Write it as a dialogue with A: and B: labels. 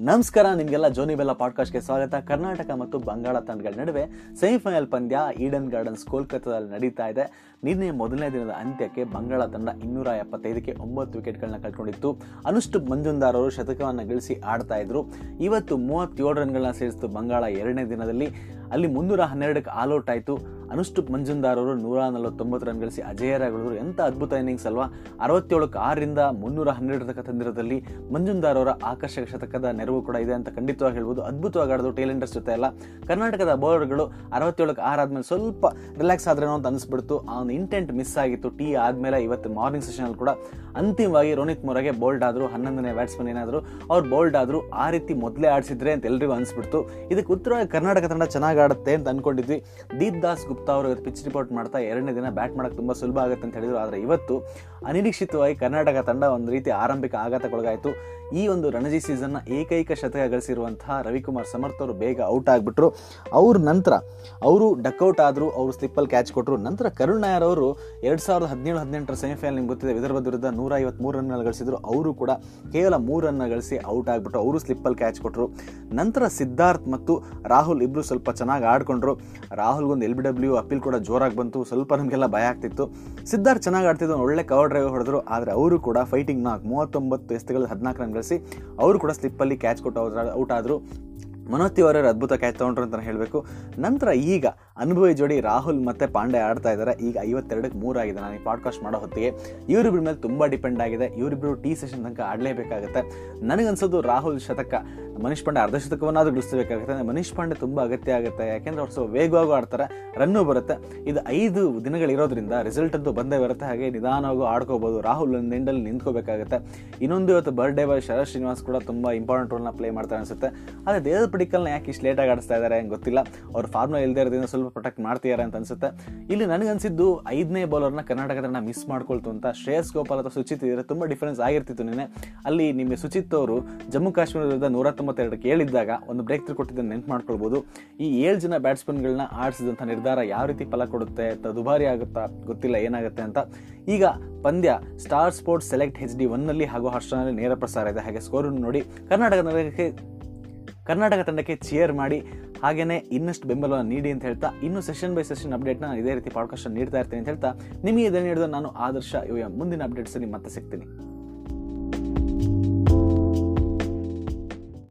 A: ನಮಸ್ಕಾರ, ನಿಮಗೆಲ್ಲ ಜೋನಿ ಬೆಲ್ಲ ಪಾಡ್ಕಾಸ್ಟ್ಗೆ ಸ್ವಾಗತ. ಕರ್ನಾಟಕ ಮತ್ತು ಬಂಗಾಳ ತಂಡಗಳ ನಡುವೆ ಸೆಮಿಫೈನಲ್ ಪಂದ್ಯ ಈಡನ್ ಗಾರ್ಡನ್ಸ್ ಕೋಲ್ಕತ್ತಾದಲ್ಲಿ ನಡೀತಾ ಇದೆ. ನಿನ್ನೆ ಮೊದಲನೇ ದಿನದ ಅಂತ್ಯಕ್ಕೆ ಬಂಗಾಳ ತಂಡ ಇನ್ನೂರ ಎಪ್ಪತ್ತೈದಕ್ಕೆ ಒಂಬತ್ತು ವಿಕೆಟ್ಗಳನ್ನ ಕಳ್ಕೊಂಡಿತ್ತು. ಅನುಷ್ಟು ಮಂಜುಂದಾರ್ ಅವರು ಶತಕವನ್ನು ಗಳಿಸಿ ಆಡ್ತಾ ಇದ್ರು. ಇವತ್ತು ಮೂವತ್ತೇಳು ರನ್ಗಳನ್ನ ಸೇರಿಸಿತು ಬಂಗಾಳ ಎರಡನೇ ದಿನದಲ್ಲಿ. ಅಲ್ಲಿ ಮುನ್ನೂರ ಹನ್ನೆರಡಕ್ಕೆ ಆಲ್ಔಟ್ ಆಯಿತು. ಅನುಷ್ಟು ಮಂಜುಂದಾರ್ ಅವರು ನೂರ ನಲವತ್ತೊಂಬತ್ತು ರನ್ ಗಳಿಸಿ ಅಜೇಯರಾಗಿದ್ರು ಎಂಥ ಅದ್ಭುತ ಇನ್ನಿಂಗ್ಸ್ ಅಲ್ವಾ? ಅರವತ್ತೇಳಕ್ಕೆ ಆರರಿಂದ ಮುನ್ನೂರ ಹನ್ನೆರಡು ತನಕ ತಂದಿರದಲ್ಲಿ ಮಂಜುಂದಾರ್ ಅವರ ಆಕರ್ಷಕ ಶತಕದ ನೆರವು ಕೂಡ ಇದೆ ಅಂತ ಖಂಡಿತವಾಗಿ ಹೇಳ್ಬೋದು. ಅದ್ಭುತವಾಗಿ ಆಡೋದು ಟೇಲೆಂಟರ್ಸ್ ಜೊತೆ ಎಲ್ಲ ಕರ್ನಾಟಕದ ಬೌಲರ್ಗಳು ಅರವತ್ತೇಳಕ್ಕೆ ಆದ್ಮೇಲೆ ಸ್ವಲ್ಪ ರಿಲ್ಯಾಕ್ಸ್ ಆದ್ರೇನೋ ಅಂತ ಅನಿಸ್ಬಿಡ್ತು. ಆ ಇಂಟೆಂಟ್ ಮಿಸ್ ಆಗಿತ್ತು. ಟೀ ಆದ್ಮೇಲೆ ಇವತ್ತು ಮಾರ್ನಿಂಗ್ ಸೆಷನ್ ಕೂಡ ಅಂತಿಮವಾಗಿ ರೋನಿತ್ ಮೊರಗೆ ಬೋಲ್ಡ್ ಆದ್ರು. ಹನ್ನೊಂದನೇ ಬ್ಯಾಟ್ಸ್ಮನ್ ಏನಾದ್ರು. ಅವ್ರು ಬೋಲ್ಡ್ ಆದ್ರು. ಆ ರೀತಿ ಮೊದಲೇ ಆಡಿಸಿದ್ರೆ ಅಂತ ಎಲ್ರಿಗೂ ಅನಿಸ್ಬಿಡ್ತು. ಇದಕ್ಕೆ ಉತ್ತರವಾಗಿ ಕರ್ನಾಟಕ ತಂಡ ಚೆನ್ನಾಗಿ ಆಡುತ್ತೆ ಅಂತ ಅನ್ಕೊಂಡಿದ್ವಿ. ದೀಪ್ ದಾಸ್ ಗುಪ್ತಾ ಅವರು ಪಿಚ್ ರಿಪೋರ್ಟ್ ಮಾಡ್ತಾ ಎರಡನೇ ದಿನ ಬ್ಯಾಟ್ ಮಾಡೋಕ್ಕೆ ತುಂಬಾ ಸುಲಭ ಆಗುತ್ತೆ ಅಂತ ಹೇಳಿದ್ರು. ಆದರೆ ಇವತ್ತು ಅನಿರೀಕ್ಷಿತವಾಗಿ ಕರ್ನಾಟಕ ತಂಡ ಒಂದು ರೀತಿ ಆರಂಭಿಕ ಆಘಾತಕ್ಕೊಳಗಾಯಿತು. ಈ ಒಂದು ರಣಜಿ ಸೀಸನ್ನ ಏಕೈಕ ಶತಕ ಗಳಿಸಿರುವಂತಹ ರವಿಕುಮಾರ್ ಸಮರ್ಥ್ ಅವರು ಬೇಗ ಔಟ್ ಆಗಿಬಿಟ್ರು. ಅವ್ರ ನಂತರ ಅವರು ಡಕ್ಔಟ್ ಆದರು, ಅವರು ಸ್ಲಿಪ್ಪಲ್ಲಿ ಕ್ಯಾಚ್ ಕೊಟ್ಟರು ನಂತರ ಕರುಣ್ ನಾಯರ್ ಅವರು ಎರಡು ಸಾವಿರದ ಹದಿನೇಳು, ಹದಿನೆಂಟರ ಸೆಮಿಫೈನಲ್ ನಿಮ್ಗೆ ಗೊತ್ತಿದೆ ವಿದರ್ಭ ವಿರುದ್ಧ ನೂರ ಐವತ್ಮೂರು ರನ್ ಗಳಿಸಿದ್ರು. ಅವರು ಕೂಡ ಕೇವಲ ಮೂರು ರನ್ ಗಳಿಸಿ ಔಟ್ ಆಗಿಬಿಟ್ರು. ಅವರು ಸ್ಲಿಪ್ಪಲ್ಲಿ ಕ್ಯಾಚ್ ಕೊಟ್ಟರು ನಂತರ ಸಿದ್ಧಾರ್ಥ್ ಮತ್ತು ರಾಹುಲ್ ಇಬ್ಬರು ಸ್ವಲ್ಪ ಚೆನ್ನಾಗಿ ಆಡ್ಕೊಂಡ್ರು. ರಾಹುಲ್ಗೊಂದು ಎಲ್ ಬಿ ಅಪೀಲ್ ಕೂಡ ಜೋರಾಗಿ ಬಂತು. ಸ್ವಲ್ಪ ನಮಗೆಲ್ಲ ಭಯ ಆಗ್ತಿತ್ತು. ಸಿದ್ಧಾರ್ಥ್ ಚೆನ್ನಾಗಿ ಆಡ್ತಿದ್ದು ಒಳ್ಳೆ ಕವರ್ ಡ್ರೈವ್ ಹೊಡೆದ್ರು. ಆದರೆ ಅವರು ಕೂಡ ಫೈಟಿಂಗ್ ನಾಕ್ ಮೂವತ್ತೊಂಬತ್ತು ಎಸ್ತುಗಳಲ್ಲಿ ಹದಿನಾಲ್ಕು ರನ್ ಗಳಿಸಿ ಅವರು ಕೂಡ ಸ್ಲಿಪ್ಪಲ್ಲಿ ಕ್ಯಾಚ್ ಕೊಟ್ಟು ಔಟ್ ಆದರು. ಮನೋಜ್ ತಿವಾರಿ ಅವರು ಅದ್ಭುತ ಕ್ಯಾಚ್ ತೊಗೊಂಡ್ರು ಅಂತ ಹೇಳಬೇಕು. ನಂತರ ಈಗ ಅನುಭವಿ ಜೋಡಿ ರಾಹುಲ್ ಮತ್ತು ಪಾಂಡೆ ಆಡ್ತಾ ಇದ್ದಾರೆ ಈಗ ಐವತ್ತೆರಡಕ್ಕೆ ಮೂರಾಗಿದೆ ನಾನು ಈ ಪಾಡ್ಕಾಸ್ಟ್ ಮಾಡೋ ಹೊತ್ತಿಗೆ ಇವರಿಬ್ಬರ ಮೇಲೆ ತುಂಬ ಡಿಪೆಂಡ್ ಆಗಿದೆ. ಇವರಿಬ್ಬರು ಟಿ ಸೆಷನ್ ತನಕ ಆಡಲೇಬೇಕಾಗುತ್ತೆ. ನನಗನ್ಸೋದು ರಾಹುಲ್ ಶತಕ. ಮನೀಶ್ ಪಾಂಡೆ ಅರ್ಧ ಶತಕವನ್ನಾದರೂ ಗಳಿಸಬೇಕಾಗುತ್ತೆ. ಮನೀಶ್ ಪಾಂಡೆ ತುಂಬ ಅಗತ್ಯ ಆಗುತ್ತೆ. ಯಾಕೆಂದ್ರೆ ಅವ್ರು ಸ್ವಲ್ಪ ವೇಗವಾಗಿ ಆಡ್ತಾರೆ ರನ್ನು ಬರುತ್ತೆ. ಇದು ಐದು ದಿನಗಳಿರೋದ್ರಿಂದ ರಿಸಲ್ಟ್ ಅಂತೂ ಬಂದೇ ಬರುತ್ತೆ. ಹಾಗೆ ನಿಧಾನವಾಗಿ ಆಡ್ಕೋಬೋದು. ರಾಹುಲ್ ಒಂದು ಎಂಡಲ್ಲಿ ನಿಂತ್ಕೋಬೇಕಾಗುತ್ತೆ. ಇನ್ನೊಂದು ಇವತ್ತು ಬರ್ಡೇ ಬಾಯ್ ಶರತ್ ಶ್ರೀನಿವಾಸ್ ಕೂಡ ತುಂಬ ಇಂಪಾರ್ಟೆಂಟ್ ರೋಲ್ನ ಪ್ಲೇ ಮಾಡ್ತಾರೆ ಅನಿಸುತ್ತೆ. ಆದರೆ ದೇವದ ಪಡಿಕಲ್ನ ಯಾಕೆ ಇಷ್ಟು ಲೇಟಾಗಿ ಆಡಿಸ್ತಾ ಇದ್ದಾರೆ ಗೊತ್ತಿಲ್ಲ. ಅವ್ರ ಫಾರ್ಮ್ನ ಇಲ್ಲದೇ ಇರೋದ್ರಿಂದ ಸ್ವಲ್ಪ ಪ್ರೊಟೆಕ್ಟ್ ಮಾಡ್ತಿದ್ದಾರೆ ಅಂತ ಅನ್ಸುತ್ತೆ. ಇಲ್ಲಿ ನನಗನ್ಸಿದ್ದು ಐದನೇ ಬೌಲರ್ನ ಕರ್ನಾಟಕದನ್ನ ಮಿಸ್ ಮಾಡ್ಕೊಳ್ತು ಅಂತ ಶ್ರೇಯಸ್ ಗೋಪಾಲ್ ಅಥವಾ ಸುಚಿತ್ ಇದ್ರೆ ತುಂಬ ಡಿಫರೆನ್ಸ್ ಆಗಿರ್ತಿತ್ತು ನಿನ್ನೆ. ಅಲ್ಲಿ ನಿಮಗೆ ಸುಚಿತ್ ಅವರು ಜಮ್ಮು ಕಾಶ್ಮೀರ ವಿರುದ್ಧ ನೂರ ತೊಂಬತ್ತೆರಡಕ್ಕೆ ಹೇಳಿದ್ದಾಗ ಒಂದು ಬ್ರೇಕ್ ತ್ರೂ ಕೊಟ್ಟಿದ್ದನ್ನು ನೆನ್ಪು ಮಾಡ್ಕೊಳ್ಬೋದು. ಈ ಏಳು ಜನ ಬ್ಯಾಟ್ಸ್ಮನ್ಗಳನ್ನ ಆಡಿಸಿದಂಥ ನಿರ್ಧಾರ ಯಾವ ರೀತಿ ಫಲ ಕೊಡುತ್ತೆ ಅಥವಾ ದುಬಾರಿ ಆಗುತ್ತಾ, ಗೊತ್ತಿಲ್ಲ, ಏನಾಗುತ್ತೆ ಅಂತ. ಈಗ ಪಂದ್ಯ Star Sports Select H D ಒನ್ನಲ್ಲಿ ಹಾಗೂ ಹರ್ಷನಲ್ಲಿ ನೇರ ಪ್ರಸಾರ ಇದೆ. ಹಾಗೆ ಸ್ಕೋರ್ ನೋಡಿ ಕರ್ನಾಟಕ ತಂಡಕ್ಕೆ ಕರ್ನಾಟಕ ತಂಡಕ್ಕೆ ಚಿಯರ್ ಮಾಡಿ. ಹಾಗೆಯೇ ಇನ್ನಷ್ಟು ಬೆಂಬಲವನ್ನು ನೀಡಿ ಅಂತ ಹೇಳ್ತಾ, ಇನ್ನು ಸೆಷನ್ ಬೈ ಸೆಷನ್ ಅಪ್ಡೇಟ್ನ ನಾನು ಇದೇ ರೀತಿ ಪಾಡ್ಕಾಸ್ಟ್ ನೀಡ್ತಾ ಇರ್ತೀನಿ ಅಂತ ಹೇಳ್ತಾ, ನಿಮಗೆ ಇದನ್ನು ಹಿಡಿದು ನಾನು ಆದರ್ಶ ಇವ ಮುಂದಿನ ಅಪ್ಡೇಟ್ಸಲ್ಲಿ ಮತ್ತೆ ಸಿಗ್ತೀನಿ.